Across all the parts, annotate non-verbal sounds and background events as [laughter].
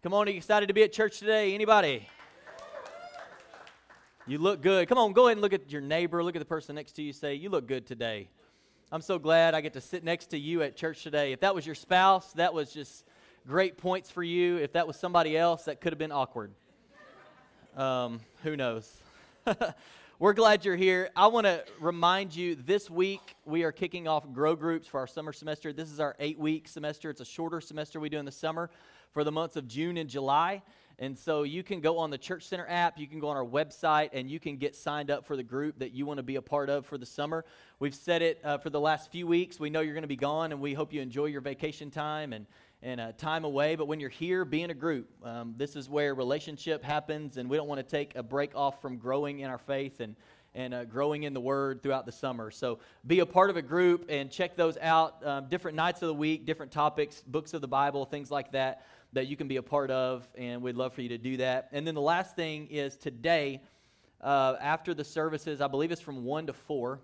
Come on, are you excited to be at church today? Anybody? You look good. Come on, go ahead and look at your neighbor. Look at the person next to you. Say, You look good today. I'm so glad I get to sit next to you at church today. If that was your spouse, that was just great points for you. If that was somebody else, that could have been awkward. Um, who knows? [laughs] We're glad you're here. I want to remind you this week we are kicking off grow groups for our summer semester. This is our eight week semester. It's a shorter semester we do in the summer for the months of June and July. And so you can go on the Church Center app, you can go on our website, and you can get signed up for the group that you want to be a part of for the summer. We've said it uh, for the last few weeks. We know you're going to be gone, and we hope you enjoy your vacation time and, and uh, time away. But when you're here, be in a group. Um, this is where relationship happens, and we don't want to take a break off from growing in our faith and and uh, growing in the Word throughout the summer. So be a part of a group and check those out. Um, different nights of the week, different topics, books of the Bible, things like that that you can be a part of, and we'd love for you to do that. And then the last thing is today, uh, after the services, I believe it's from 1 to 4,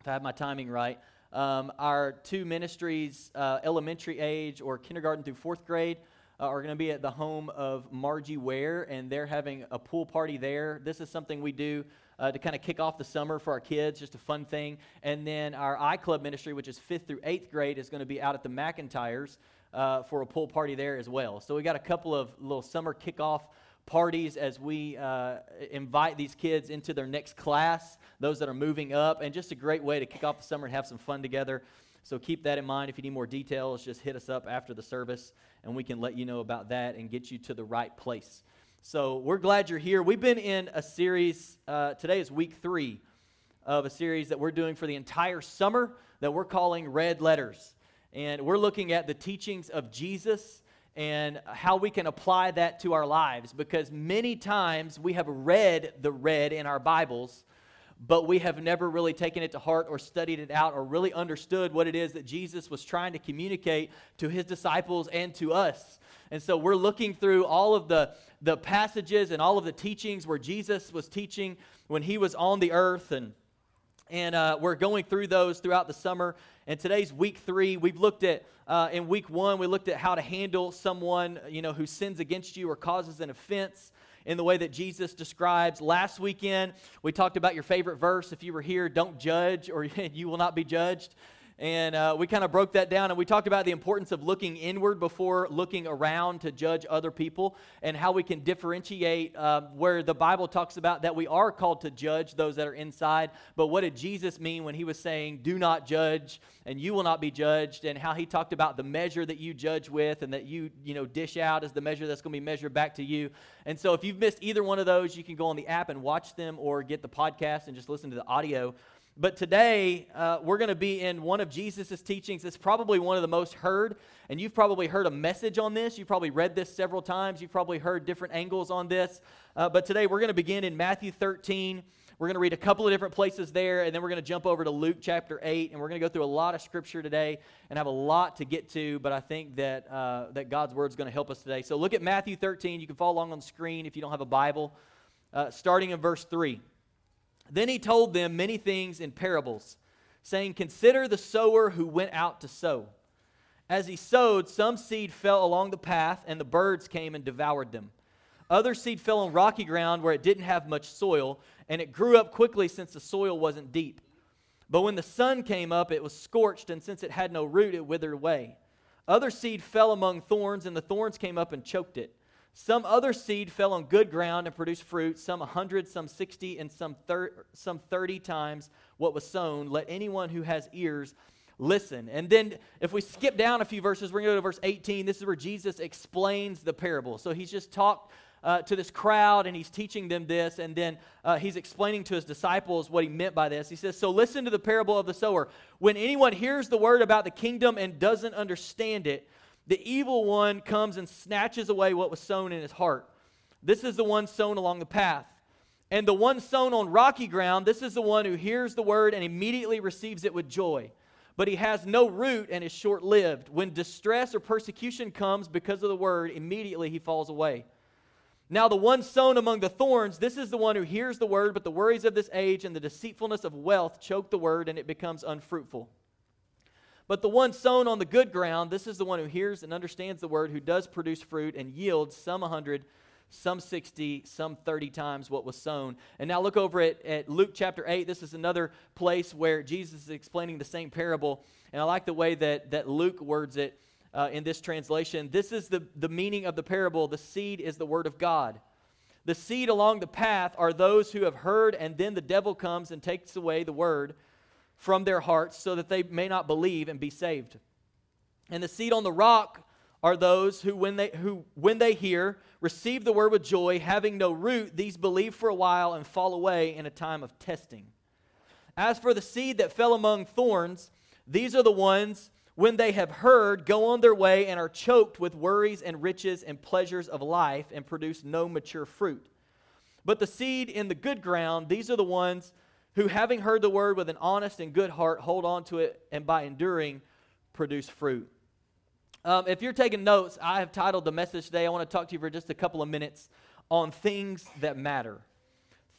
if I have my timing right, um, our two ministries, uh, elementary age or kindergarten through fourth grade, uh, are going to be at the home of Margie Ware, and they're having a pool party there. This is something we do uh, to kind of kick off the summer for our kids, just a fun thing. And then our iClub ministry, which is fifth through eighth grade, is going to be out at the McIntyres uh, for a pool party there as well. So we got a couple of little summer kickoff parties as we uh, invite these kids into their next class, those that are moving up, and just a great way to kick off the summer and have some fun together. So keep that in mind. If you need more details, just hit us up after the service, and we can let you know about that and get you to the right place. So we're glad you're here. We've been in a series, uh, today is week three of a series that we're doing for the entire summer that we're calling Red Letters. And we're looking at the teachings of Jesus and how we can apply that to our lives because many times we have read the red in our Bibles, but we have never really taken it to heart or studied it out or really understood what it is that Jesus was trying to communicate to his disciples and to us. And so we're looking through all of the, the passages and all of the teachings where Jesus was teaching when he was on the earth and and uh, we're going through those throughout the summer. And today's week three. We've looked at, uh, in week one, we looked at how to handle someone, you know, who sins against you or causes an offense in the way that Jesus describes. Last weekend, we talked about your favorite verse. If you were here, don't judge or [laughs] you will not be judged. And uh, we kind of broke that down and we talked about the importance of looking inward before looking around to judge other people and how we can differentiate uh, where the Bible talks about that we are called to judge those that are inside. But what did Jesus mean when he was saying, do not judge and you will not be judged? And how he talked about the measure that you judge with and that you, you know, dish out as the measure that's going to be measured back to you. And so if you've missed either one of those, you can go on the app and watch them or get the podcast and just listen to the audio. But today, uh, we're going to be in one of Jesus' teachings. It's probably one of the most heard, and you've probably heard a message on this. You've probably read this several times. You've probably heard different angles on this. Uh, but today, we're going to begin in Matthew 13. We're going to read a couple of different places there, and then we're going to jump over to Luke chapter 8, and we're going to go through a lot of scripture today and have a lot to get to, but I think that, uh, that God's word is going to help us today. So look at Matthew 13. You can follow along on the screen if you don't have a Bible, uh, starting in verse 3. Then he told them many things in parables, saying, Consider the sower who went out to sow. As he sowed, some seed fell along the path, and the birds came and devoured them. Other seed fell on rocky ground where it didn't have much soil, and it grew up quickly since the soil wasn't deep. But when the sun came up, it was scorched, and since it had no root, it withered away. Other seed fell among thorns, and the thorns came up and choked it. Some other seed fell on good ground and produced fruit, some a hundred, some sixty, and some, thir- some thirty times what was sown. Let anyone who has ears listen. And then if we skip down a few verses, we're going to go to verse 18. This is where Jesus explains the parable. So he's just talked uh, to this crowd and he's teaching them this, and then uh, he's explaining to his disciples what he meant by this. He says, So listen to the parable of the sower. When anyone hears the word about the kingdom and doesn't understand it, the evil one comes and snatches away what was sown in his heart. this is the one sown along the path. And the one sown on rocky ground, this is the one who hears the word and immediately receives it with joy. But he has no root and is short lived. When distress or persecution comes because of the word, immediately he falls away. Now, the one sown among the thorns, this is the one who hears the word, but the worries of this age and the deceitfulness of wealth choke the word, and it becomes unfruitful. But the one sown on the good ground, this is the one who hears and understands the word, who does produce fruit and yields some hundred, some 60, some 30 times what was sown. And now look over at, at Luke chapter 8. This is another place where Jesus is explaining the same parable. And I like the way that, that Luke words it uh, in this translation. This is the, the meaning of the parable the seed is the word of God. The seed along the path are those who have heard, and then the devil comes and takes away the word from their hearts so that they may not believe and be saved. And the seed on the rock are those who when they who when they hear receive the word with joy having no root these believe for a while and fall away in a time of testing as for the seed that fell among thorns these are the ones when they have heard, go on their way and are choked with worries and riches and pleasures of life and produce no mature fruit. But the seed in the good ground, these are the ones who, having heard the word with an honest and good heart, hold on to it and by enduring produce fruit. Um, if you're taking notes, I have titled the message today. I want to talk to you for just a couple of minutes on things that matter.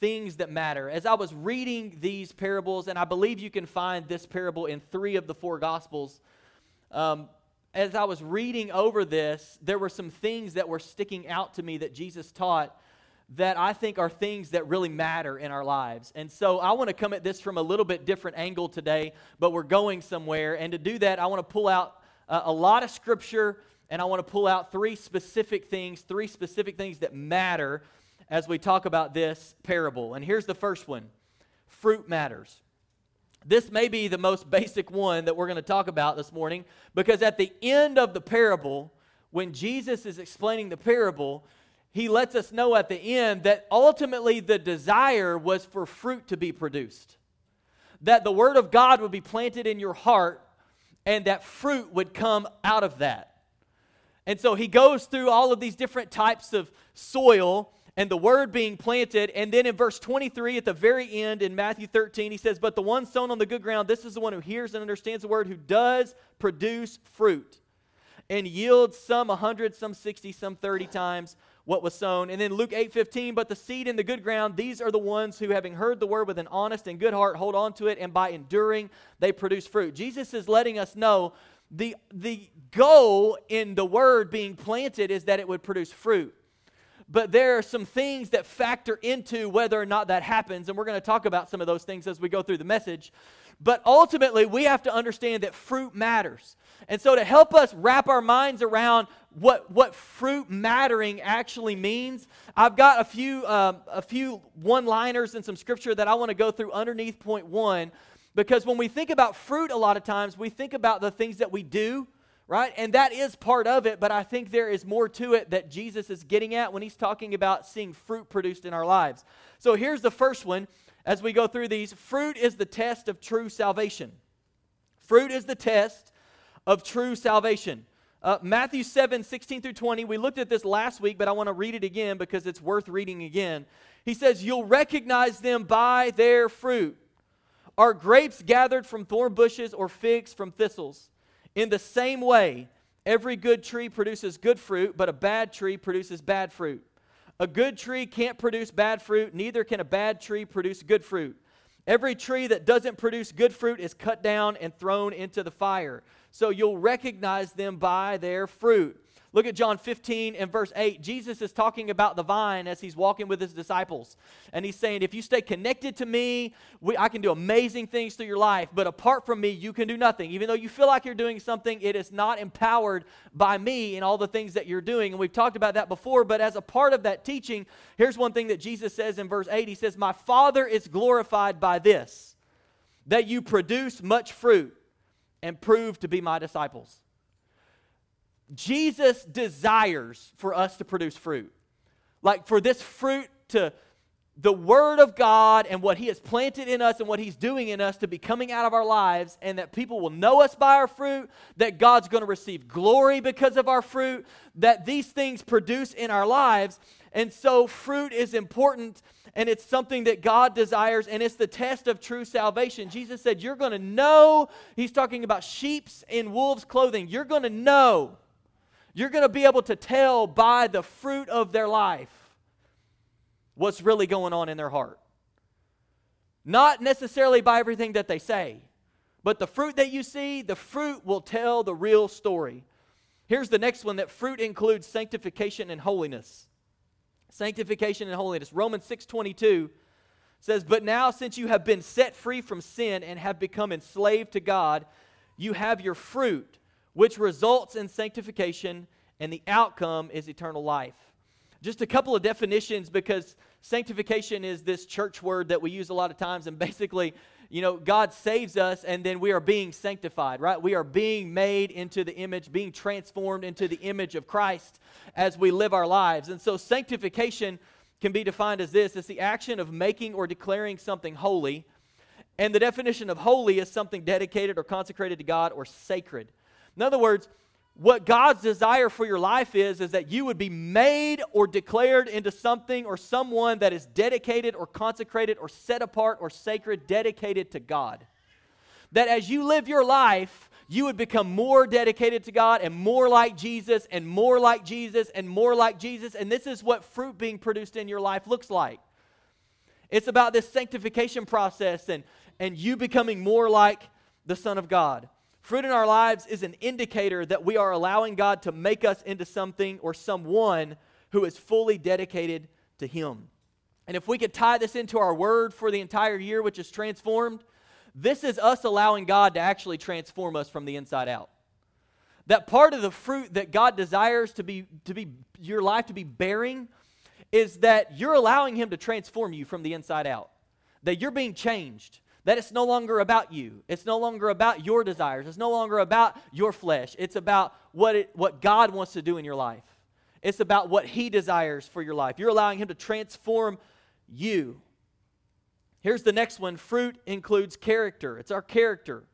Things that matter. As I was reading these parables, and I believe you can find this parable in three of the four gospels um, as I was reading over this, there were some things that were sticking out to me that Jesus taught that I think are things that really matter in our lives. And so I want to come at this from a little bit different angle today, but we're going somewhere. And to do that, I want to pull out uh, a lot of scripture and I want to pull out three specific things, three specific things that matter as we talk about this parable. And here's the first one fruit matters. This may be the most basic one that we're going to talk about this morning because at the end of the parable, when Jesus is explaining the parable, he lets us know at the end that ultimately the desire was for fruit to be produced. That the Word of God would be planted in your heart and that fruit would come out of that. And so he goes through all of these different types of soil and the word being planted. And then in verse 23, at the very end in Matthew 13, he says, But the one sown on the good ground, this is the one who hears and understands the word, who does produce fruit and yields some a 100, some 60, some 30 times what was sown. And then Luke 8:15, but the seed in the good ground, these are the ones who having heard the word with an honest and good heart hold on to it and by enduring they produce fruit. Jesus is letting us know the the goal in the word being planted is that it would produce fruit but there are some things that factor into whether or not that happens. And we're going to talk about some of those things as we go through the message. But ultimately, we have to understand that fruit matters. And so, to help us wrap our minds around what, what fruit mattering actually means, I've got a few, um, a few one liners and some scripture that I want to go through underneath point one. Because when we think about fruit, a lot of times we think about the things that we do, right? And that is part of it, but I think there is more to it that Jesus is getting at when he's talking about seeing fruit produced in our lives. So here's the first one as we go through these fruit is the test of true salvation. Fruit is the test of true salvation. Uh, Matthew 7, 16 through 20. We looked at this last week, but I want to read it again because it's worth reading again. He says, You'll recognize them by their fruit. Are grapes gathered from thorn bushes or figs from thistles? In the same way, every good tree produces good fruit, but a bad tree produces bad fruit. A good tree can't produce bad fruit, neither can a bad tree produce good fruit. Every tree that doesn't produce good fruit is cut down and thrown into the fire. So you'll recognize them by their fruit. Look at John 15 and verse 8. Jesus is talking about the vine as he's walking with his disciples. And he's saying, If you stay connected to me, we, I can do amazing things through your life. But apart from me, you can do nothing. Even though you feel like you're doing something, it is not empowered by me in all the things that you're doing. And we've talked about that before. But as a part of that teaching, here's one thing that Jesus says in verse 8 He says, My Father is glorified by this, that you produce much fruit and prove to be my disciples. Jesus desires for us to produce fruit. Like for this fruit to the Word of God and what He has planted in us and what He's doing in us to be coming out of our lives, and that people will know us by our fruit, that God's going to receive glory because of our fruit, that these things produce in our lives. And so, fruit is important and it's something that God desires, and it's the test of true salvation. Jesus said, You're going to know. He's talking about sheep's in wolves' clothing. You're going to know. You're going to be able to tell by the fruit of their life what's really going on in their heart. Not necessarily by everything that they say, but the fruit that you see, the fruit will tell the real story. Here's the next one that fruit includes sanctification and holiness. Sanctification and holiness. Romans 6:22 says, "But now since you have been set free from sin and have become enslaved to God, you have your fruit, which results in sanctification, and the outcome is eternal life." Just a couple of definitions because sanctification is this church word that we use a lot of times, and [laughs] basically, you know, God saves us and then we are being sanctified, right? We are being made into the image, being transformed into the image of Christ as we live our lives. And so, sanctification can be defined as this it's the action of making or declaring something holy. And the definition of holy is something dedicated or consecrated to God or sacred. In other words, what God's desire for your life is is that you would be made or declared into something or someone that is dedicated or consecrated or set apart or sacred dedicated to God. That as you live your life, you would become more dedicated to God and more like Jesus and more like Jesus and more like Jesus and this is what fruit being produced in your life looks like. It's about this sanctification process and and you becoming more like the son of God. Fruit in our lives is an indicator that we are allowing God to make us into something or someone who is fully dedicated to Him. And if we could tie this into our word for the entire year, which is transformed, this is us allowing God to actually transform us from the inside out. That part of the fruit that God desires to be, to be your life to be bearing is that you're allowing Him to transform you from the inside out. That you're being changed that it's no longer about you. It's no longer about your desires. It's no longer about your flesh. It's about what, it, what God wants to do in your life. It's about what He desires for your life. You're allowing Him to transform you. Here's the next one fruit includes character. It's our character.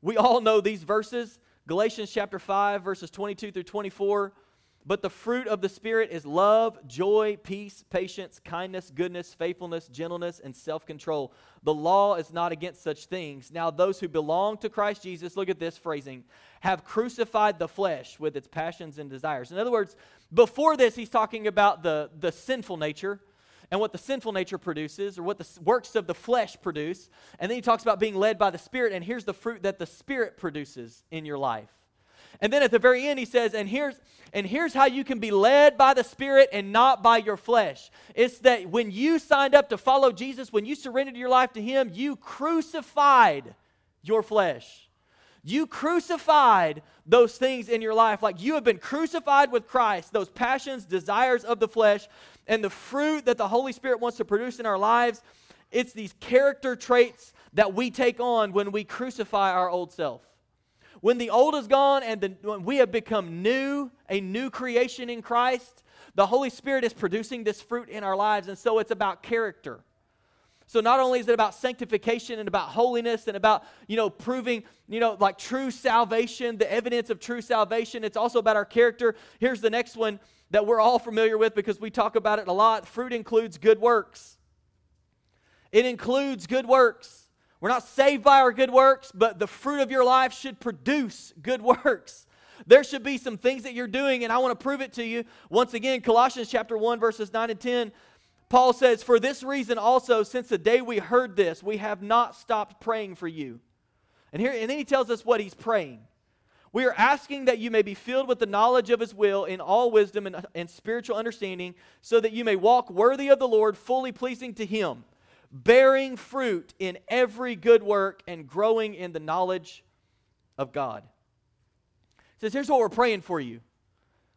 We all know these verses Galatians chapter 5, verses 22 through 24. But the fruit of the Spirit is love, joy, peace, patience, kindness, goodness, faithfulness, gentleness, and self control. The law is not against such things. Now, those who belong to Christ Jesus, look at this phrasing, have crucified the flesh with its passions and desires. In other words, before this, he's talking about the, the sinful nature and what the sinful nature produces or what the works of the flesh produce. And then he talks about being led by the Spirit, and here's the fruit that the Spirit produces in your life. And then at the very end he says, and here's and here's how you can be led by the Spirit and not by your flesh. It's that when you signed up to follow Jesus, when you surrendered your life to him, you crucified your flesh. You crucified those things in your life. Like you have been crucified with Christ, those passions, desires of the flesh, and the fruit that the Holy Spirit wants to produce in our lives. It's these character traits that we take on when we crucify our old self. When the old is gone and the, when we have become new, a new creation in Christ, the Holy Spirit is producing this fruit in our lives. And so it's about character. So not only is it about sanctification and about holiness and about, you know, proving, you know, like true salvation, the evidence of true salvation, it's also about our character. Here's the next one that we're all familiar with because we talk about it a lot. Fruit includes good works. It includes good works. We're not saved by our good works, but the fruit of your life should produce good [laughs] works. There should be some things that you're doing, and I want to prove it to you. Once again, Colossians chapter 1, verses 9 and 10. Paul says, For this reason also, since the day we heard this, we have not stopped praying for you. And here and then he tells us what he's praying. We are asking that you may be filled with the knowledge of his will in all wisdom and, and spiritual understanding, so that you may walk worthy of the Lord, fully pleasing to him bearing fruit in every good work and growing in the knowledge of God. He says, Here's what we're praying for you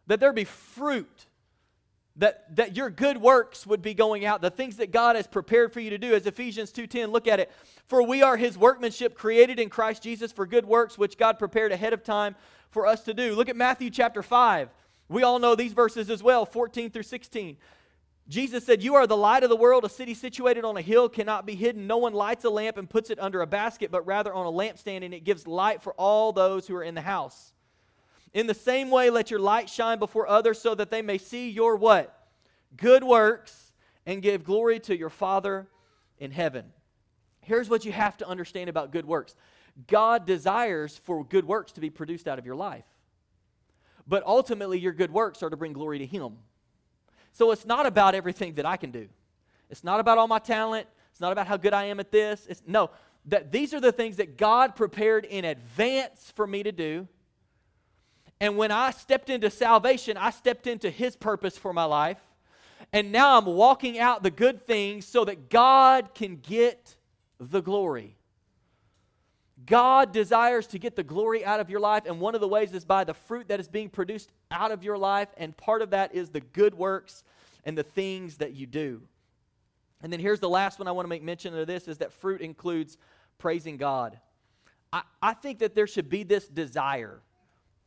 that there be fruit, that, that your good works would be going out, the things that God has prepared for you to do. As Ephesians 2:10, look at it. For we are his workmanship created in Christ Jesus for good works, which God prepared ahead of time for us to do. Look at Matthew chapter 5. We all know these verses as well, 14 through 16. Jesus said, You are the light of the world. A city situated on a hill cannot be hidden. No one lights a lamp and puts it under a basket, but rather on a lampstand, and it gives light for all those who are in the house. In the same way, let your light shine before others so that they may see your what? Good works and give glory to your Father in heaven. Here's what you have to understand about good works God desires for good works to be produced out of your life. But ultimately, your good works are to bring glory to Him. So it's not about everything that I can do. It's not about all my talent. It's not about how good I am at this. It's no, that these are the things that God prepared in advance for me to do. And when I stepped into salvation, I stepped into his purpose for my life. And now I'm walking out the good things so that God can get the glory. God desires to get the glory out of your life, and one of the ways is by the fruit that is being produced out of your life, and part of that is the good works and the things that you do. And then here's the last one I want to make mention of this is that fruit includes praising God. I, I think that there should be this desire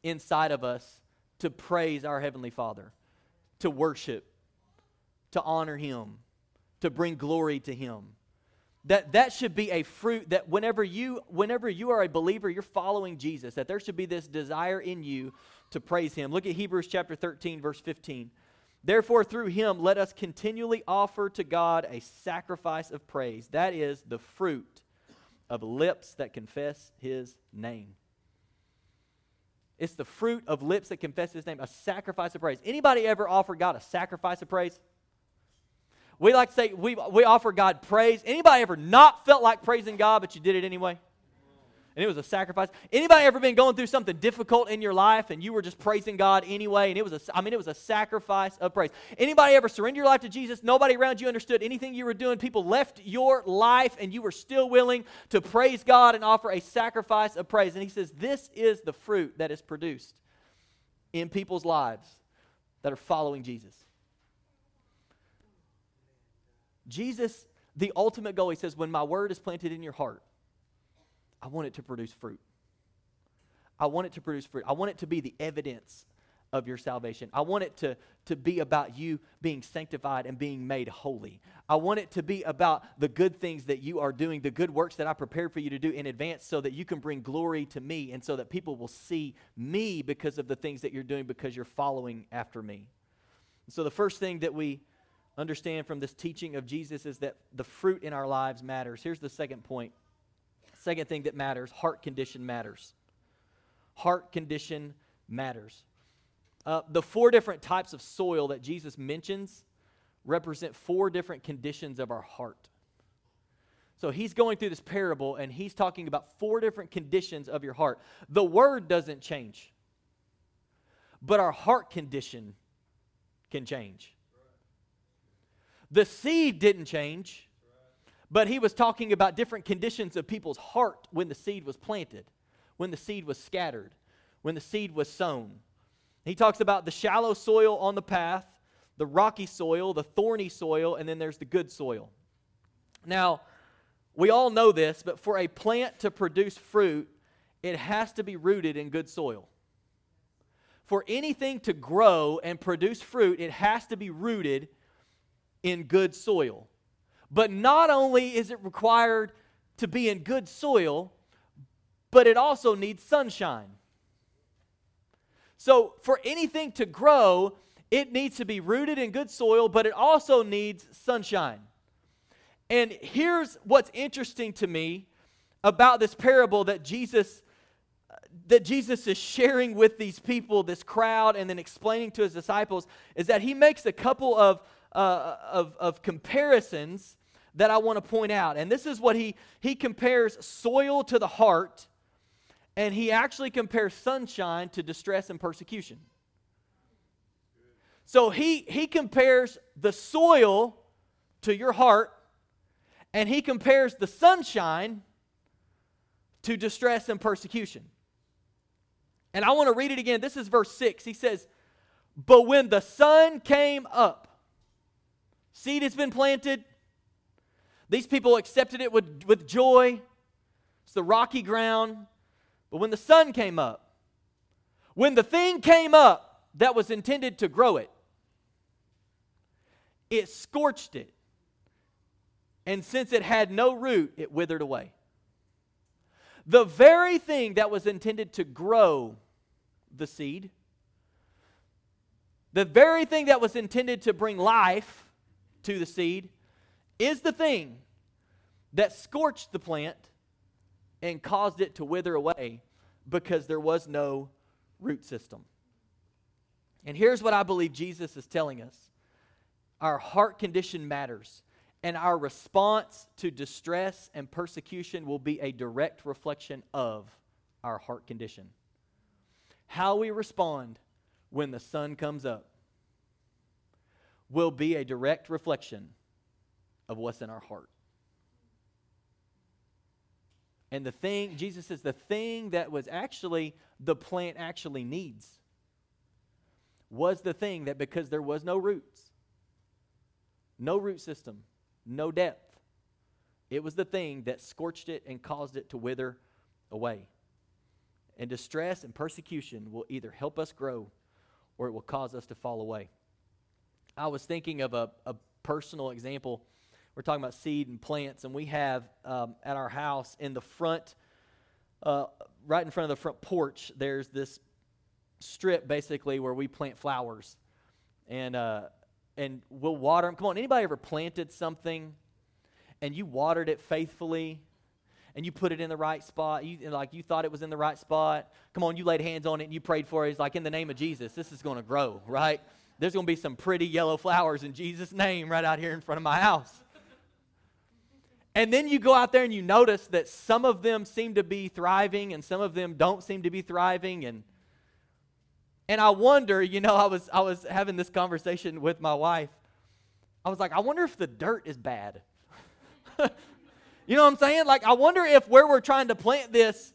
inside of us to praise our Heavenly Father, to worship, to honor Him, to bring glory to Him that that should be a fruit that whenever you whenever you are a believer you're following jesus that there should be this desire in you to praise him. Look at hebrews chapter 13 verse 15 therefore through him let us continually offer to god a sacrifice of praise. That is the fruit of lips that confess his name. It's the fruit of lips that confess his name a sacrifice of praise. Anybody ever offer god a sacrifice of praise we like to say we, we offer God praise. Anybody ever not felt like praising God, but you did it anyway? And it was a sacrifice. Anybody ever been going through something difficult in your life and you were just praising God anyway? And it was a, I mean, it was a sacrifice of praise. Anybody ever surrender your life to Jesus? Nobody around you understood anything you were doing. People left your life and you were still willing to praise God and offer a sacrifice of praise. And he says, This is the fruit that is produced in people's lives that are following Jesus. Jesus, the ultimate goal, he says, when my word is planted in your heart, I want it to produce fruit. I want it to produce fruit. I want it to be the evidence of your salvation. I want it to, to be about you being sanctified and being made holy. I want it to be about the good things that you are doing, the good works that I prepared for you to do in advance so that you can bring glory to me and so that people will see me because of the things that you're doing because you're following after me. So the first thing that we understand from this teaching of Jesus is that the fruit in our lives matters. Here's the second point. Second thing that matters heart condition matters. Heart condition matters. Uh, the four different types of soil that Jesus mentions represent four different conditions of our heart. So he's going through this parable and he's talking about four different conditions of your heart. The word doesn't change, but our heart condition can change. The seed didn't change, but he was talking about different conditions of people's heart when the seed was planted, when the seed was scattered, when the seed was sown. He talks about the shallow soil on the path, the rocky soil, the thorny soil, and then there's the good soil. Now, we all know this, but for a plant to produce fruit, it has to be rooted in good soil. For anything to grow and produce fruit, it has to be rooted in good soil. But not only is it required to be in good soil, but it also needs sunshine. So, for anything to grow, it needs to be rooted in good soil, but it also needs sunshine. And here's what's interesting to me about this parable that Jesus that Jesus is sharing with these people, this crowd, and then explaining to his disciples is that he makes a couple of uh, of, of comparisons that I want to point out. And this is what he, he compares soil to the heart, and he actually compares sunshine to distress and persecution. So he, he compares the soil to your heart, and he compares the sunshine to distress and persecution. And I want to read it again. This is verse 6. He says, But when the sun came up, Seed has been planted. These people accepted it with, with joy. It's the rocky ground. But when the sun came up, when the thing came up that was intended to grow it, it scorched it. And since it had no root, it withered away. The very thing that was intended to grow the seed, the very thing that was intended to bring life to the seed, is the thing that scorched the plant and caused it to wither away because there was no root system. And here's what I believe Jesus is telling us our heart condition matters, and our response to distress and persecution will be a direct reflection of our heart condition. How we respond when the sun comes up will be a direct reflection of what's in our heart. And the thing, Jesus says, the thing that was actually, the plant actually needs was the thing that because there was no roots, no root system, no depth, it was the thing that scorched it and caused it to wither away. And distress and persecution will either help us grow or it will cause us to fall away. I was thinking of a, a personal example. We're talking about seed and plants, and we have um, at our house in the front, uh, right in front of the front porch, there's this strip basically where we plant flowers, and uh, and we'll water them. Come on, anybody ever planted something, and you watered it faithfully, and you put it in the right spot? You like you thought it was in the right spot. Come on, you laid hands on it and you prayed for it. It's like in the name of Jesus, this is going to grow, right? There's going to be some pretty yellow flowers in Jesus' name right out here in front of my house. And then you go out there and you notice that some of them seem to be thriving and some of them don't seem to be thriving and and I wonder, you know, I was I was having this conversation with my wife. I was like, I wonder if the dirt is bad. [laughs] you know what I'm saying? Like I wonder if where we're trying to plant this,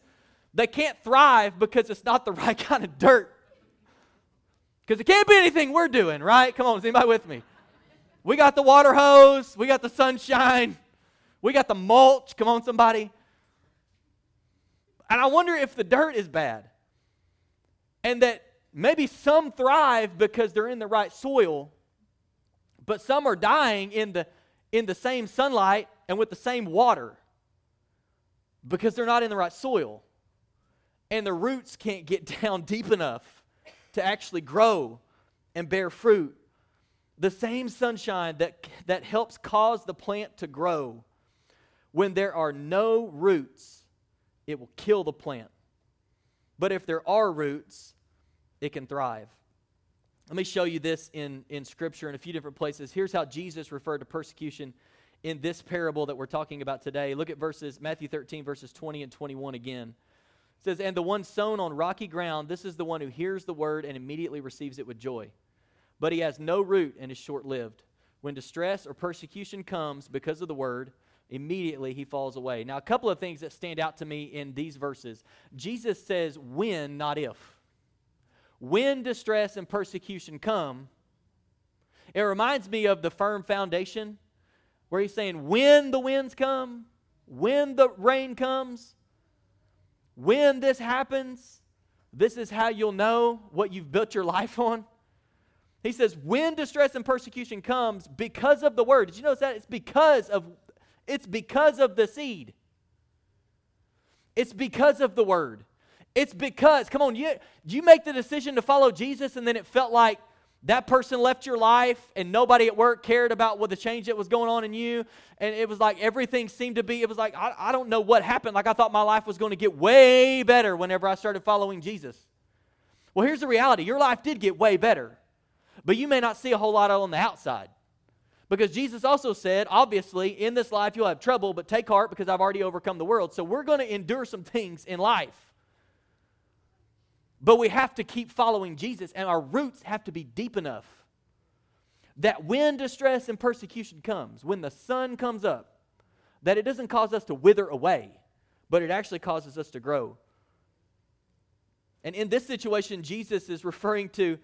they can't thrive because it's not the [laughs] right kind of dirt. Because it can't be anything we're doing, right? Come on, is anybody with me? We got the water hose, we got the sunshine, we got the mulch. Come on, somebody. And I wonder if the dirt is bad. And that maybe some thrive because they're in the right soil, but some are dying in the, in the same sunlight and with the same water because they're not in the right soil. And the roots can't get [laughs] down deep enough to actually grow and bear fruit. The same sunshine that, that helps cause the plant to grow, when there are no roots, it will kill the plant. But if there are roots, it can thrive. Let me show you this in, in Scripture in a few different places. Here's how Jesus referred to persecution in this parable that we're talking about today. Look at verses, Matthew 13, verses 20 and 21 again. It says, And the one sown on rocky ground, this is the one who hears the word and immediately receives it with joy. But he has no root and is short lived. When distress or persecution comes because of the word, immediately he falls away. Now, a couple of things that stand out to me in these verses. Jesus says, When, not if when distress and persecution come, it reminds me of the firm foundation where he's saying, when the winds come, when the rain comes, when this happens, this is how you'll know what you've built your life on. He says, when distress and persecution comes because of the word. Did you notice that? It's because of it's because of the seed. It's because of the word. It's because, come on, you, you make the decision to follow Jesus and then it felt like that person left your life and nobody at work cared about what the change that was going on in you. And it was like everything seemed to be, it was like, I, I don't know what happened. Like I thought my life was going to get way better whenever I started following Jesus. Well, here's the reality your life did get way better, but you may not see a whole lot on the outside. Because Jesus also said, obviously, in this life you'll have trouble, but take heart because I've already overcome the world. So we're going to endure some things in life. But we have to keep following Jesus, and our roots have to be deep enough that when distress and persecution comes, when the sun comes up, that it doesn't cause us to wither away, but it actually causes us to grow. And in this situation, Jesus is referring to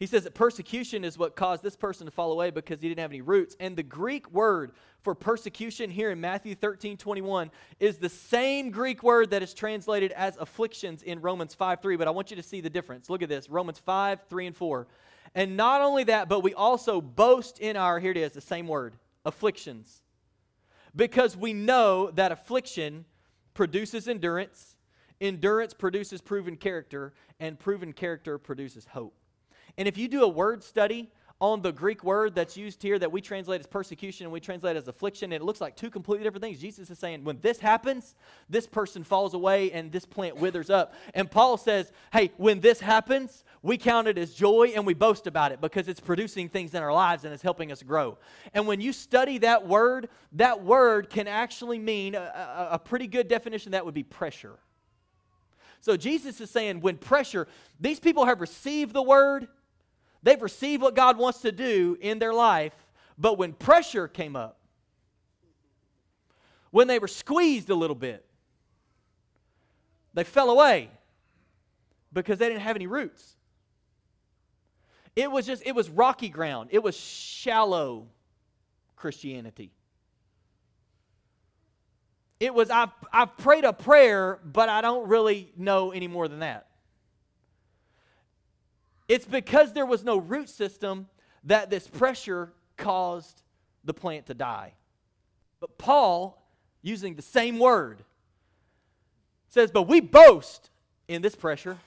he says that persecution is what caused this person to fall away because he didn't have any roots. And the Greek word for persecution here in Matthew 13 21 is the same Greek word that is translated as afflictions in Romans 5 3. But I want you to see the difference. Look at this Romans 5 3 and 4. And not only that, but we also boast in our, here it is, the same word, afflictions. Because we know that affliction produces endurance, endurance produces proven character, and proven character produces hope. And if you do a word study on the Greek word that's used here that we translate as persecution and we translate as affliction, it looks like two completely different things. Jesus is saying, when this happens, this person falls away and this plant withers up. And Paul says, hey, when this happens, we count it as joy and we boast about it because it's producing things in our lives and it's helping us grow. And when you study that word, that word can actually mean a, a, a pretty good definition that would be pressure. So Jesus is saying, when pressure, these people have received the word They've received what God wants to do in their life, but when pressure came up, when they were squeezed a little bit, they fell away because they didn't have any roots. It was just, it was rocky ground. It was shallow Christianity. It was, I've, I've prayed a prayer, but I don't really know any more than that. It's because there was no root system that this pressure caused the plant to die. But Paul, using the same word, says, But we boast in this pressure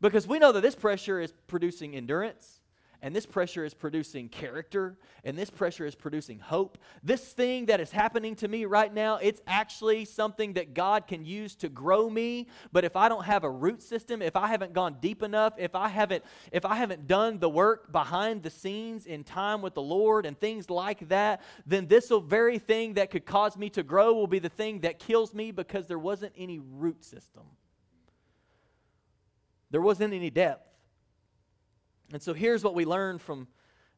because we know that this pressure is producing endurance, and this pressure is producing character, and this pressure is producing hope. This thing that is happening to me right now, it's actually something that God can use to grow me. But if I don't have a root system, if I haven't gone deep enough, if I haven't if I haven't done the work behind the scenes in time with the Lord and things like that, then this very thing that could cause me to grow will be the thing that kills me because there wasn't any root system. There wasn't any depth. And so here's what we learn from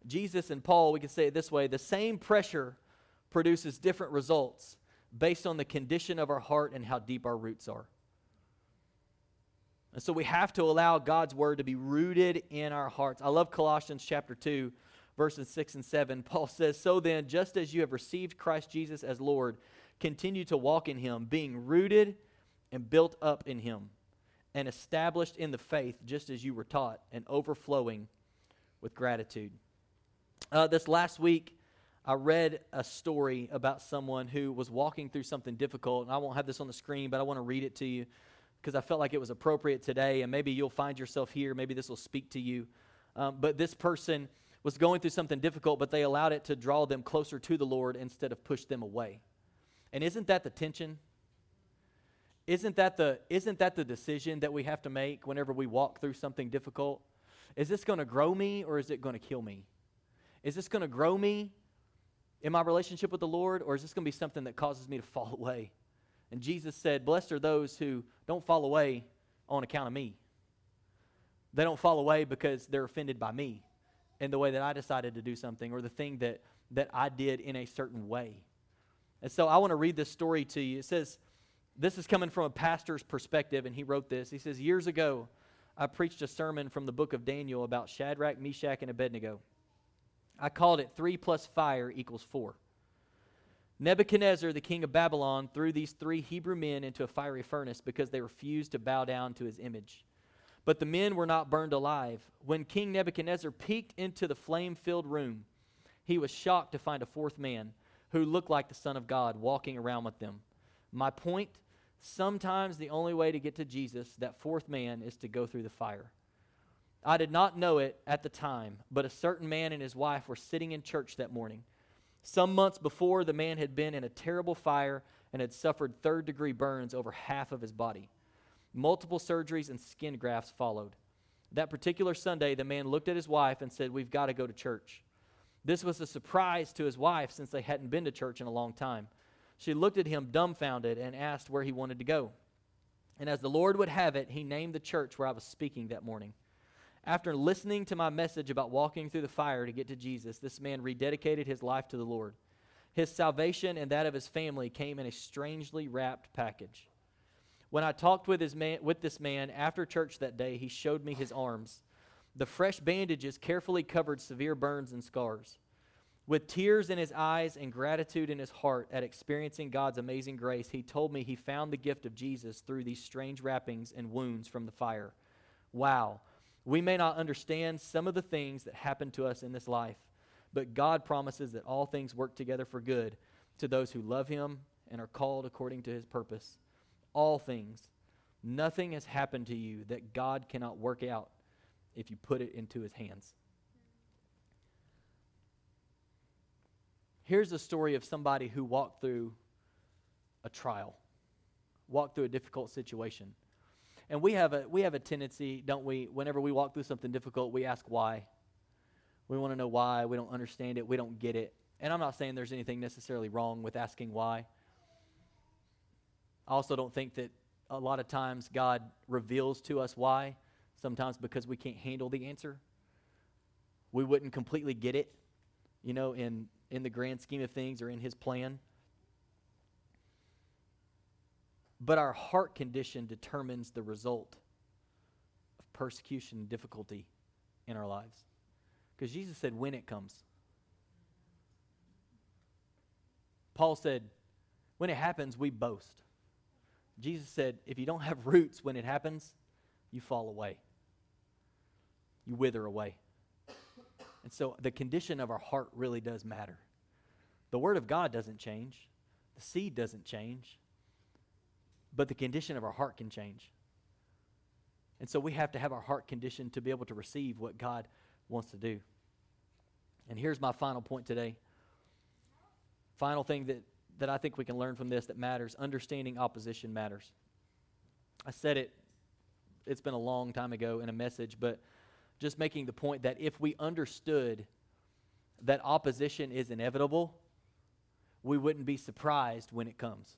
Jesus and Paul. We can say it this way the same pressure produces different results based on the condition of our heart and how deep our roots are. And so we have to allow God's word to be rooted in our hearts. I love Colossians chapter 2, verses 6 and 7. Paul says, So then, just as you have received Christ Jesus as Lord, continue to walk in him, being rooted and built up in him and established in the faith just as you were taught and overflowing with gratitude. Uh, this last week, I read a story about someone who was walking through something difficult, and I won't have this on the screen, but I want to read it to you because I felt like it was appropriate today, and maybe you'll find yourself here. Maybe this will speak to you. Um, but this person was going through something difficult, but they allowed it to draw them closer to the Lord instead of push them away. And isn't that the tension isn't that the, isn't that the decision that we have to make whenever we walk through something difficult? Is this going to grow me or is it going to kill me? Is this going to grow me in my relationship with the Lord or is this going to be something that causes me to [laughs] fall away? And Jesus said, Blessed are those who don't fall away on account of me. They don't fall away because they're offended by me and the way that I decided to do something or the thing that, that I did in a certain way. And so I want to read this story to you. It says, this is coming from a pastor's perspective, and he wrote this. He says, Years ago, I preached a sermon from the book of Daniel about Shadrach, Meshach, and Abednego. I called it three plus fire equals four. Nebuchadnezzar, the king of Babylon, threw these three Hebrew men into a fiery furnace because they refused to bow down to his image. But the men were not burned alive. When King Nebuchadnezzar peeked into the flame filled room, he was shocked to find a fourth man who looked like the Son of God walking around with them. My point Sometimes the only way to get to Jesus, that fourth man, is to go through the fire. I did not know it at the time, but a certain man and his wife were sitting in church that morning. Some months before, the man had been in a terrible fire and had suffered third degree burns over half of his body. Multiple surgeries and skin grafts followed. That particular Sunday, the man looked at his wife and said, We've got to go to church. This was a surprise to his wife since they hadn't been to church in a long time. She looked at him dumbfounded and asked where he wanted to go. And as the Lord would have it, he named the church where I was speaking that morning. After listening to my message about walking through the fire to get to Jesus, this man rededicated his life to the Lord. His salvation and that of his family came in a strangely wrapped package. When I talked with, his man, with this man after church that day, he showed me his arms. The fresh bandages carefully covered severe burns and scars. With tears in his eyes and gratitude in his heart at experiencing God's amazing grace, he told me he found the gift of Jesus through these strange wrappings and wounds from the fire. Wow. We may not understand some of the things that happen to us in this life, but God promises that all things work together for good to those who love Him and are called according to His purpose. All things. Nothing has happened to you that God cannot work out if you put it into His hands. Here's a story of somebody who walked through a trial, walked through a difficult situation. And we have a we have a tendency, don't we, whenever we walk through something difficult, we ask why. We want to know why, we don't understand it, we don't get it. And I'm not saying there's anything necessarily wrong with asking why. I also don't think that a lot of times God reveals to us why, sometimes because we can't handle the answer. We wouldn't completely get it, you know, in in the grand scheme of things or in his plan. But our heart condition determines the result of persecution and difficulty in our lives. Because Jesus said, when it comes. Paul said, when it happens, we boast. Jesus said, if you don't have roots when it happens, you fall away, you wither away. And so the condition of our heart really does matter. The Word of God doesn't change, the seed doesn't change, but the condition of our heart can change. And so we have to have our heart conditioned to be able to receive what God wants to do. And here's my final point today. Final thing that, that I think we can learn from this that matters understanding opposition matters. I said it, it's been a long time ago in a message, but just making the point that if we understood that opposition is inevitable, we wouldn't be surprised when it comes.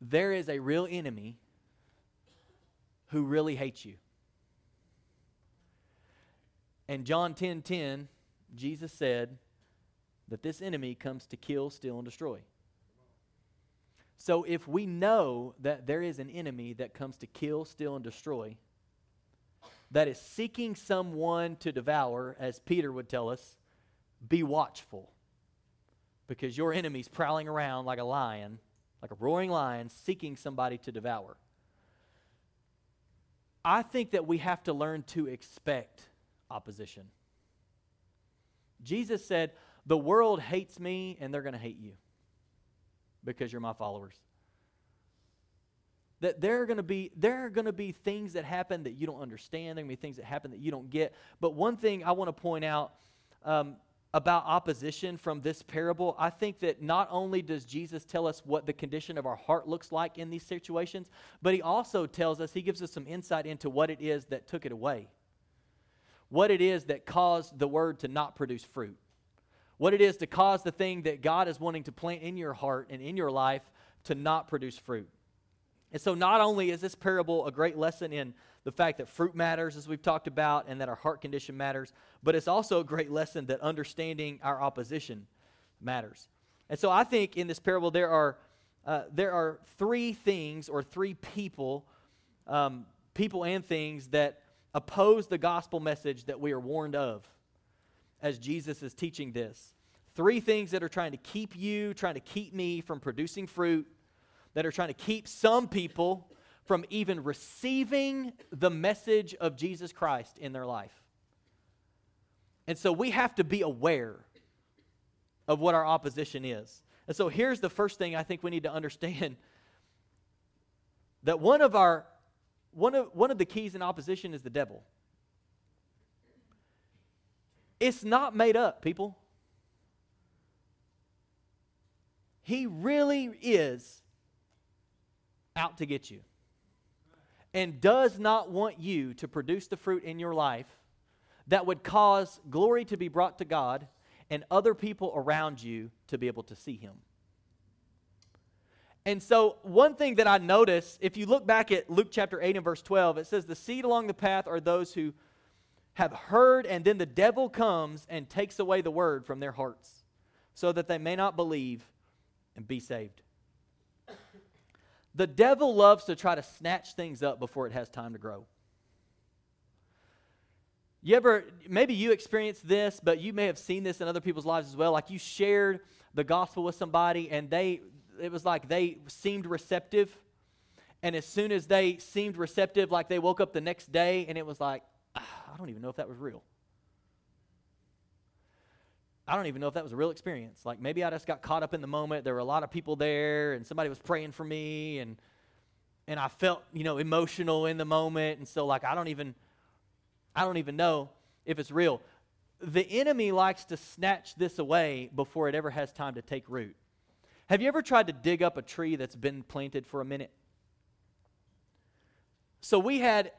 There is a real enemy who really hates you. And John 10:10, 10, 10, Jesus said that this enemy comes to kill, steal, and destroy. So if we know that there is an enemy that comes to kill, steal, and destroy, that is seeking someone to devour, as Peter would tell us, be watchful. Because your enemy's prowling around like a lion, like a roaring lion, seeking somebody to devour. I think that we have to learn to expect opposition. Jesus said, The world hates me, and they're going to hate you because you're my followers. That there are going to be there are going to be things that happen that you don't understand. There are going to be things that happen that you don't get. But one thing I want to point out um, about opposition from this parable, I think that not only does Jesus tell us what the condition of our heart looks like in these situations, but he also tells us, he gives us some insight into what it is that took it away. What it is that caused the word to not produce fruit. What it is to cause the thing that God is wanting to plant in your heart and in your life to not produce fruit. And so, not only is this parable a great lesson in the fact that fruit matters, as we've talked about, and that our heart condition matters, but it's also a great lesson that understanding our opposition matters. And so, I think in this parable, there are, uh, there are three things or three people, um, people and things that oppose the gospel message that we are warned of as Jesus is teaching this. Three things that are trying to keep you, trying to keep me from producing fruit that are trying to keep some people from even receiving the message of Jesus Christ in their life. And so we have to be aware of what our opposition is. And so here's the first thing I think we need to understand [laughs] that one of our one of one of the keys in opposition is the devil. It's not made up, people. He really is out to get you and does not want you to produce the fruit in your life that would cause glory to be brought to God and other people around you to be able to see Him. And so, one thing that I notice, if you look back at Luke chapter 8 and verse 12, it says, The seed along the path are those who have heard, and then the devil comes and takes away the word from their hearts, so that they may not believe and be saved. The devil loves to try to snatch things up before it has time to grow. You ever, maybe you experienced this, but you may have seen this in other people's lives as well. Like you shared the gospel with somebody and they, it was like they seemed receptive. And as soon as they seemed receptive, like they woke up the next day and it was like, I don't even know if that was real. I don't even know if that was a real experience. Like maybe I just got caught up in the moment. There were a lot of people there and somebody was praying for me and and I felt, you know, emotional in the moment and so like I don't even I don't even know if it's real. The enemy likes to snatch this away before it ever has time to take root. Have you ever tried to dig up a tree that's been planted for a minute? So we had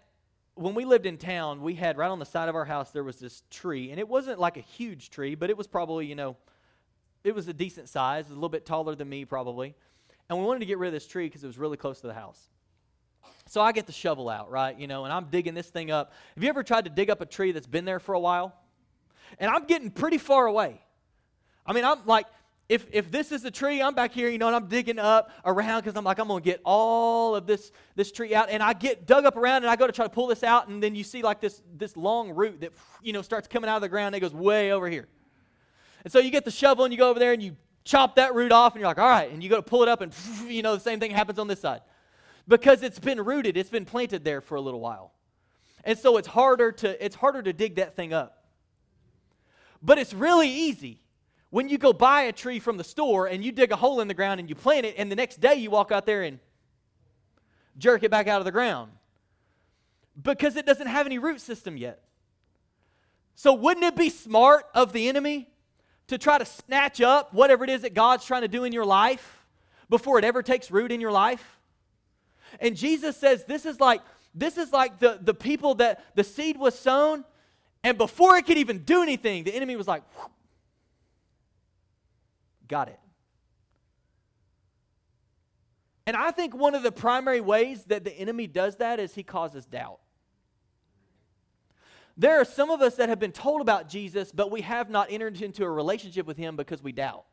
when we lived in town, we had right on the side of our house there was this tree, and it wasn't like a huge tree, but it was probably, you know, it was a decent size, a little bit taller than me probably. And we wanted to get rid of this tree because it was really close to the house. So I get the shovel out, right? You know, and I'm digging this thing up. Have you ever tried to dig up a tree that's been there for a while? And I'm getting pretty far away. I mean, I'm like, if, if this is a tree, I'm back here, you know, and I'm digging up around because I'm like, I'm going to get all of this, this tree out. And I get dug up around and I go to try to pull this out. And then you see like this, this long root that, you know, starts coming out of the ground and it goes way over here. And so you get the shovel and you go over there and you chop that root off and you're like, all right. And you go to pull it up and, [laughs] you know, the same thing happens on this side because it's been rooted, it's been planted there for a little while. And so it's harder to, it's harder to dig that thing up. But it's really easy when you go buy a tree from the store and you dig a hole in the ground and you plant it, and the next day you walk out there and jerk it back out of the ground because it doesn't have any root system yet. So, wouldn't it be smart of the enemy to try to snatch up whatever it is that God's trying to do in your life before it ever takes root in your life? And Jesus says this is like this is like the, the people that the seed was sown, and before it could even do anything, the enemy was like, Got it. And I think one of the primary ways that the enemy does that is he causes doubt. There are some of us that have been told about Jesus, but we have not entered into a relationship with him because we doubt.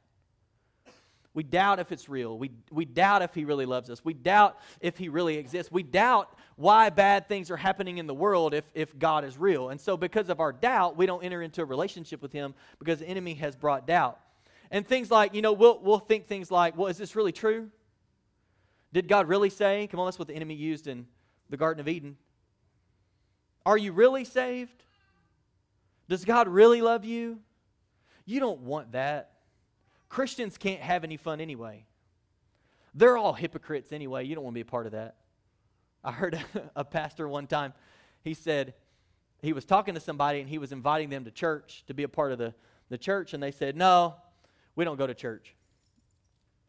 We doubt if it's real. We, we doubt if he really loves us. We doubt if he really exists. We doubt why bad things are happening in the world if, if God is real. And so, because of our doubt, we don't enter into a relationship with him because the enemy has brought doubt. And things like, you know, we'll, we'll think things like, well, is this really true? Did God really say? Come on, that's what the enemy used in the Garden of Eden. Are you really saved? Does God really love you? You don't want that. Christians can't have any fun anyway. They're all hypocrites anyway. You don't want to be a part of that. I heard a, [laughs] a pastor one time, he said, he was talking to somebody and he was inviting them to church to be a part of the, the church, and they said, No, we don't go to church.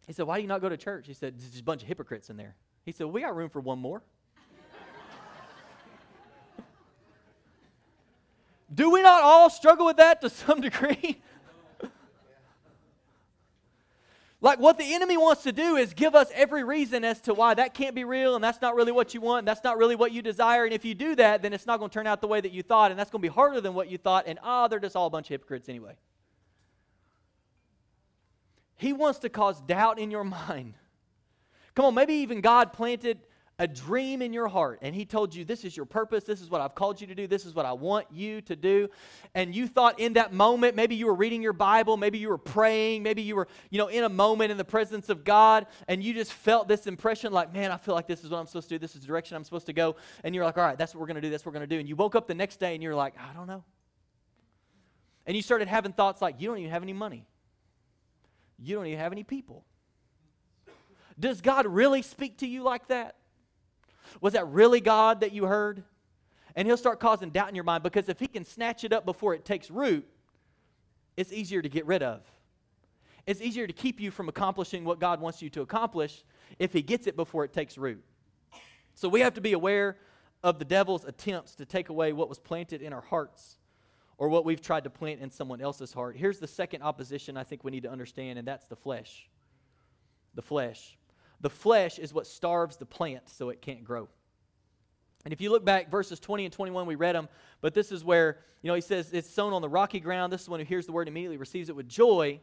He said, Why do you not go to church? He said, There's a bunch of hypocrites in there. He said, We got room for one more. [laughs] do we not all struggle with that to some degree? [laughs] Like what the enemy wants to do is give us every reason as to why that can't be real and that's not really what you want and that's not really what you desire. And if you do that, then it's not going to turn out the way that you thought and that's going to be harder than what you thought. And ah, oh, they're just all a bunch of hypocrites anyway. He wants to cause doubt in your mind. Come on, maybe even God planted a dream in your heart and he told you this is your purpose. This is what i've called you to do. This is what i want you to do. And you thought in that moment maybe you were reading your bible maybe you were praying maybe you were you know in a moment in the presence of god and you just felt this impression like man i feel like this is what i'm supposed to do. This is the direction i'm supposed to go. And you're like all right that's what we're going to do. That's what we're going to do. And you woke up the next day and you're like i don't know. And you started having thoughts like you don't even have any money you don't even have any people. Does God really speak to you like that? Was that really God that you heard? And he'll start causing doubt in your mind because if he can snatch it up before it takes root, it's easier to get rid of. It's easier to keep you from accomplishing what God wants you to accomplish if he gets it before it takes root. So we have to be aware of the devil's attempts to take away what was planted in our hearts or what we've tried to plant in someone else's heart. Here's the second opposition I think we need to understand, and that's the flesh. The flesh. The flesh is what starves the plant so it can't grow. And if you look back, verses 20 and 21, we read them, but this is where, you know, he says it's sown on the rocky ground. This is one who hears the word immediately receives it with joy,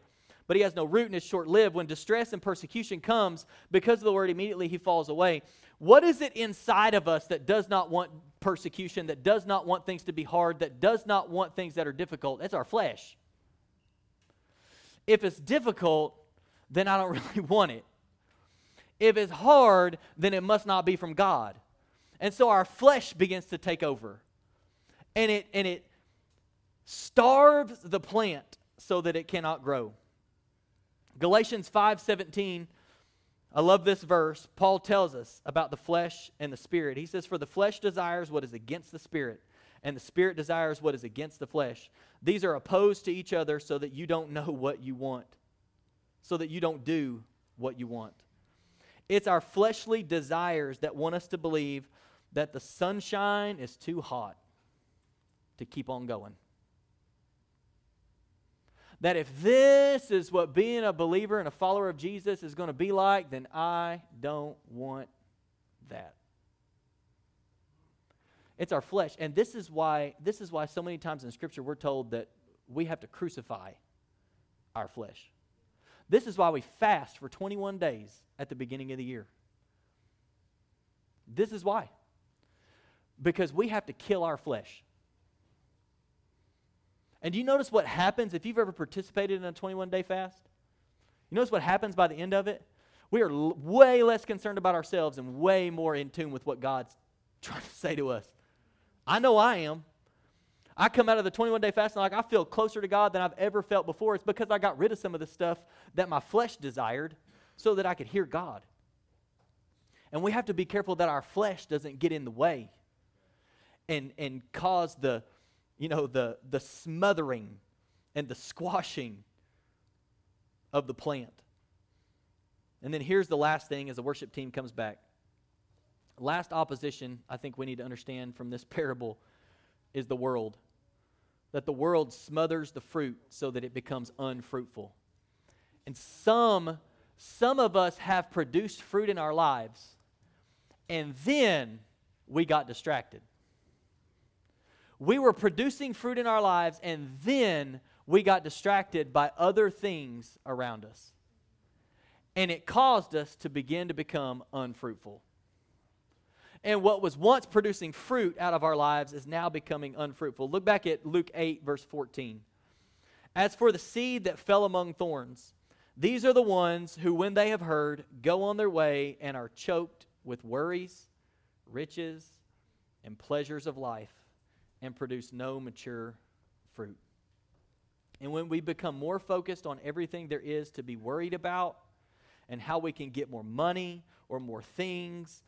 but he has no root and is short lived. When distress and persecution comes because of the word, immediately he falls away. What is it inside of us that does not want persecution, that does not want things to be hard, that does not want things that are difficult? That's our flesh. If it's difficult, then I don't [laughs] really want it. If it's hard, then it must not be from God. And so our flesh begins to take over. And it and it starves the plant so that it cannot grow. Galatians 5:17 I love this verse. Paul tells us about the flesh and the spirit. He says for the flesh desires what is against the spirit and the spirit desires what is against the flesh. These are opposed to each other so that you don't know what you want. So that you don't do what you want. It's our fleshly desires that want us to believe that the sunshine is too hot to keep on going that if this is what being a believer and a follower of Jesus is going to be like, then I don't want that. It's our flesh. And this is why this is why so many times in scripture we're told that we have to crucify our flesh. This is why we fast for 21 days at the beginning of the year. This is why. Because we have to kill our flesh. And do you notice what happens if you've ever participated in a 21 day fast? You notice what happens by the end of it? We are l- way less concerned about ourselves and way more in tune with what God's [laughs] trying to say to us. I know I am. I come out of the 21 day fast and like I feel closer to God than I've ever felt before. It's because I got rid of some of the stuff that my flesh desired so that I could hear God. And we have to be careful that our flesh doesn't get in the way and, and cause the, you know, the, the smothering and the squashing of the plant. And then here's the last thing as the worship team comes back. Last opposition I think we need to understand from this [laughs] parable is the world. That the world smothers the fruit so that it becomes unfruitful. And some some of us have produced fruit in our lives and then we got distracted we were producing fruit in our lives, and then we got distracted by other things around us. And it caused us to begin to become unfruitful. And what was once producing fruit out of our lives is now becoming unfruitful. Look back at Luke 8, verse 14. As for the seed that fell among thorns, these are the ones who, when they have heard, go on their way and are choked with worries, riches, and pleasures of life and produce no mature fruit. And when we become more focused on everything there is to be worried about and how we can get more money or more things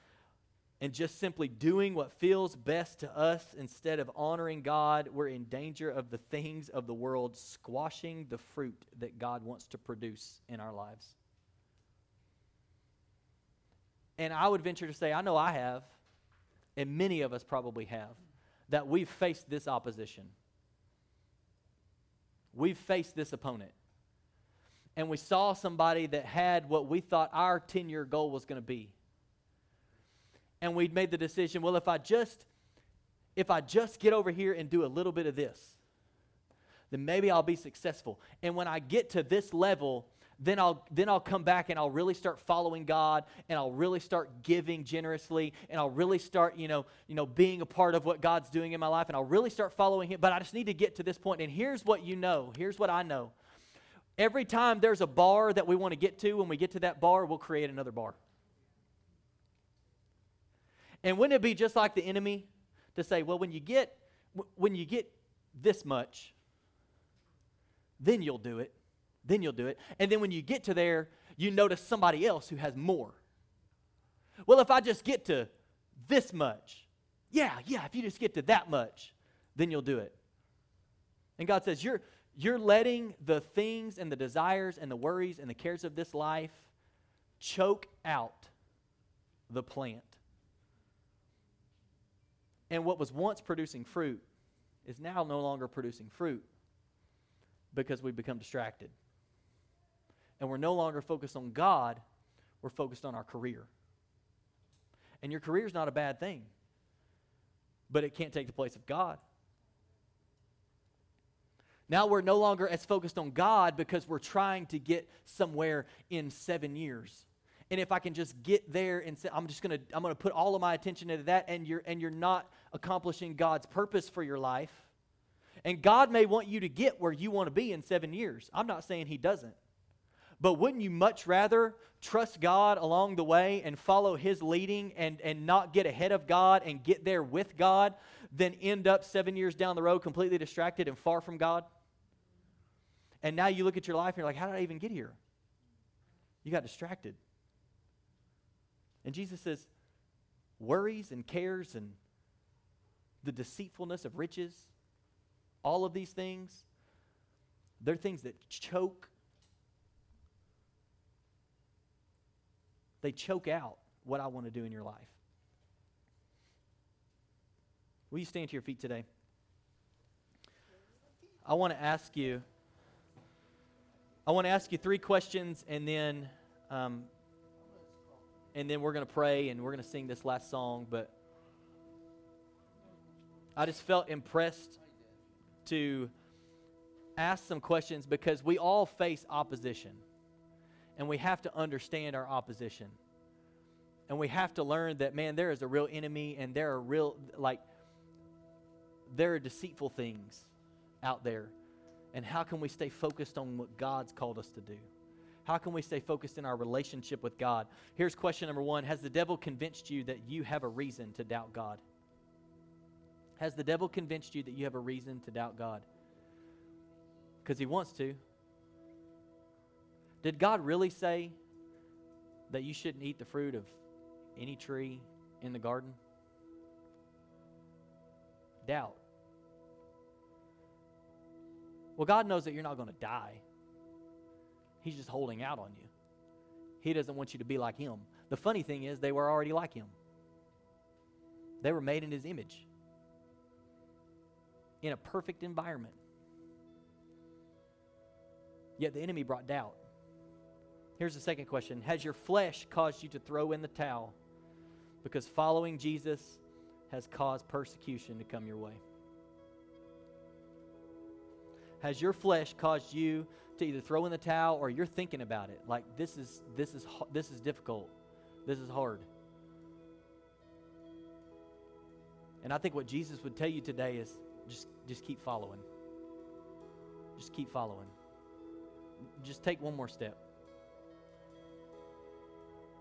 and just simply doing what feels best to us instead of honoring God, we're in danger of the things of the world squashing the fruit that God wants to produce in our lives. And I would venture to say, I know I have, and many of us probably have that we've faced this opposition. We've faced this opponent. And we saw somebody that had what we thought our 10 year goal was going to be. And we'd made the decision well, if I just. If I just get over here and do a little bit of this, then maybe I'll be successful. And when I get to this level, then I'll then I'll come back and I'll really start following God and I'll really start giving generously and I'll really start, you know, you know, being a part of what God's doing in my life and I'll really start following him, but I just need to get to this point. And here's what you know. Here's what I know. Every time there's a bar that we want to get to, when we get to that bar, we'll create another bar. And wouldn't it be just like the enemy to say, well, when you get when you get this much, then you'll do it then you'll do it. And then when you get to there, you notice somebody else who has more. Well, if I just get to this much, yeah, yeah, if you just get to that much, then you'll do it. And God says, You're, you're letting the things and the desires and the worries and the cares of this life choke out the plant. And what was once producing fruit is now no longer producing fruit because we've become distracted and we're no longer focused on God, we're focused on our career. And your career is not a bad thing, but it can't take the place of God. Now we're no longer as focused on God because we're trying to get somewhere in seven years. And if I can just get there and say, I'm just gonna I'm gonna put all of my attention into that, and you're and you're not accomplishing God's purpose for your life. And God may want you to get where you want to be in seven years. I'm not saying He doesn't. But wouldn't you much rather trust God along the way and follow His leading and, and not get ahead of God and get there with God than end up seven years down the road completely distracted and far from God? And now you look at your life and you're like, how did I even get here? You got distracted. And Jesus says, worries and cares and the deceitfulness of riches, all of these things, they're things that choke. They choke out what I want to do in your life. Will you stand to your feet today? I want to ask you. I want to ask you three questions, and then, um, and then we're going to pray, and we're going to sing this last song. But I just felt impressed to ask some questions because we all face opposition. And we have to understand our opposition. And we have to learn that, man, there is a real enemy and there are real, like, there are deceitful things out there. And how can we stay focused on what God's called us to do? How can we stay focused in our relationship with God? Here's question number one Has the devil convinced you that you have a reason to doubt God? Has the devil convinced you that you have a reason to doubt God? Because he wants to. Did God really say that you shouldn't eat the fruit of any tree in the garden? Doubt. Well, God knows that you're not going to die. He's just holding out on you. He doesn't want you to be like Him. The funny thing is, they were already like Him, they were made in His image in a perfect environment. Yet the enemy brought doubt. Here's the second question Has your flesh caused you to throw in the towel because following Jesus has caused persecution to come your way? Has your flesh caused you to either throw in the towel or you're thinking about it like this is this is this is difficult. This is hard. And I think what Jesus would tell you today is just just keep following. Just keep following. Just take one more step.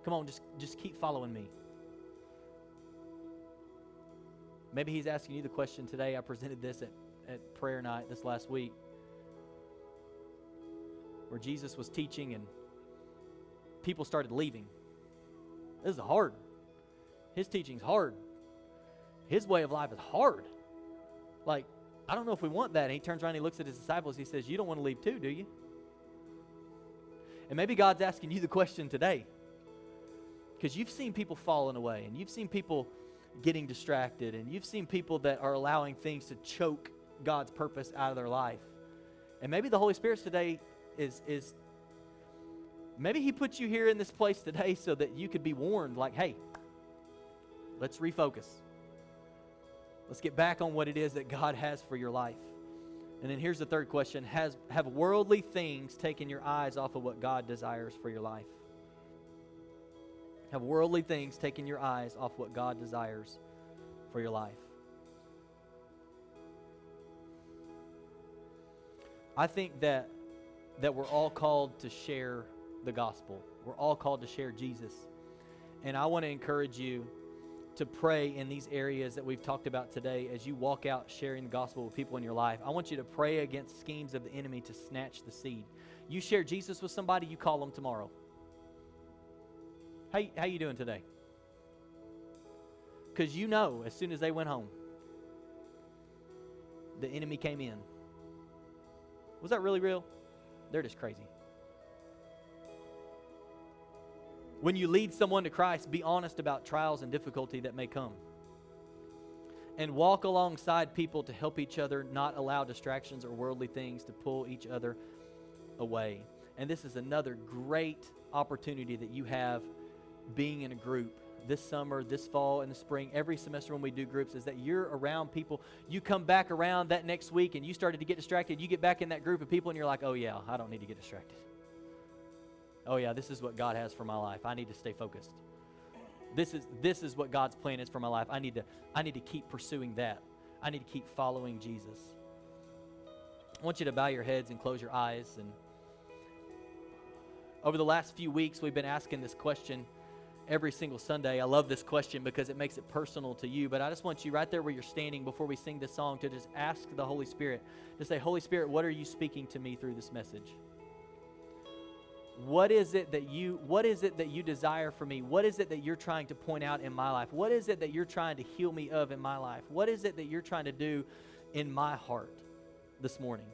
Come on, just just keep following me. Maybe he's asking you the question today. I presented this at, at prayer night this last week where Jesus was teaching and people started leaving. This is hard. His teaching's hard. His way of life is hard. Like, I don't know if we want that. And he turns around and he looks at his disciples. He says, You don't want to leave too, do you? And maybe God's asking you the question today. Because you've seen people falling away and you've seen people getting distracted and you've seen people that are allowing things to choke God's purpose out of their life. And maybe the Holy Spirit today is is maybe he put you here in this place today so that you could be warned like, hey, let's refocus. Let's get back on what it is that God has for your life. And then here's the third question Has, Have worldly things taken your eyes off of what God desires for your life? Have worldly things taken your eyes off what God desires for your life? I think that, that we're all called to share the gospel. We're all called to share Jesus. And I want to encourage you to pray in these areas that we've talked about today as you walk out sharing the gospel with people in your life. I want you to pray against schemes of the enemy to snatch the seed. You share Jesus with somebody, you call them tomorrow. How, how you doing today? Because you know as soon as they went home, the enemy came in. Was that really real? They're just crazy. When you lead someone to Christ, be honest about trials and difficulty that may come. And walk alongside people to help each other, not allow distractions or worldly things to pull each other away. And this is another great opportunity that you have being in a group this summer, this fall, and the spring, every semester when we do groups, is that you're around people. You come back around that next week and you started to get distracted. You get back in that group of people and you're like, oh, yeah, I don't need to get distracted oh yeah, this is what God has for my life. I need to stay focused. This is this is what God's plan is for my life. I need to I need to keep pursuing that. I need to keep following Jesus. I want you to bow your heads and close your eyes and Over the last few weeks, we've been asking this question every single Sunday. I love this question because it makes it personal to you. But I just want you right there where you're standing before we sing this song to just ask the Holy Spirit to say, Holy Spirit, what are you speaking to me through this message? What is it that you what is it that you desire for me? What is it that you're trying to point out in my life? What is it that you're trying to heal me of in my life? What is it that you're trying to do in my heart this morning?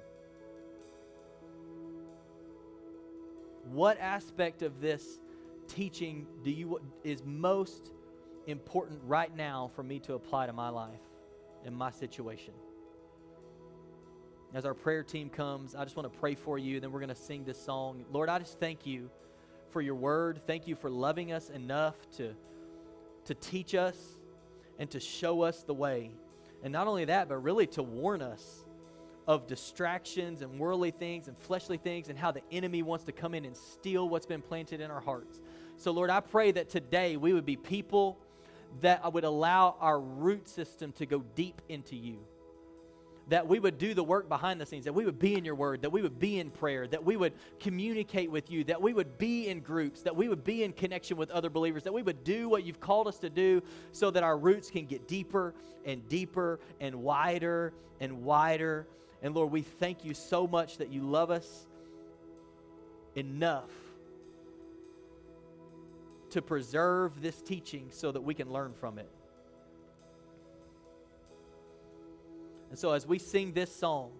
What aspect of this teaching do you is most important right now for me to apply to my life and my situation? As our prayer team comes, I just want to pray for you, then we're going to sing this song. Lord, I just thank you for your word. Thank you for loving us enough to, to teach us and to show us the way. And not only that, but really to warn us of distractions and worldly things and fleshly things and how the enemy wants to come in and steal what's been planted in our hearts. So, Lord, I pray that today we would be people that would allow our root system to go deep into you. That we would do the work behind the scenes, that we would be in your word, that we would be in prayer, that we would communicate with you, that we would be in groups, that we would be in connection with other believers, that we would do what you've called us to do so that our roots can get deeper and deeper and wider and wider and Lord, we thank you so much that you love us enough to preserve this teaching so that we can learn from it. And so, as we sing this song,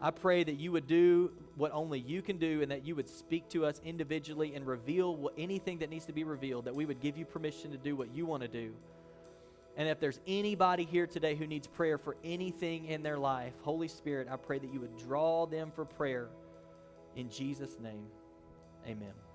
I pray that you would do what only you can do and that you would speak to us individually and reveal what, anything that needs to be revealed, that we would give you permission to do what you want to do. And if there's anybody here today who needs prayer for anything in their life, Holy Spirit, I pray that you would draw them for prayer. In Jesus' name, amen.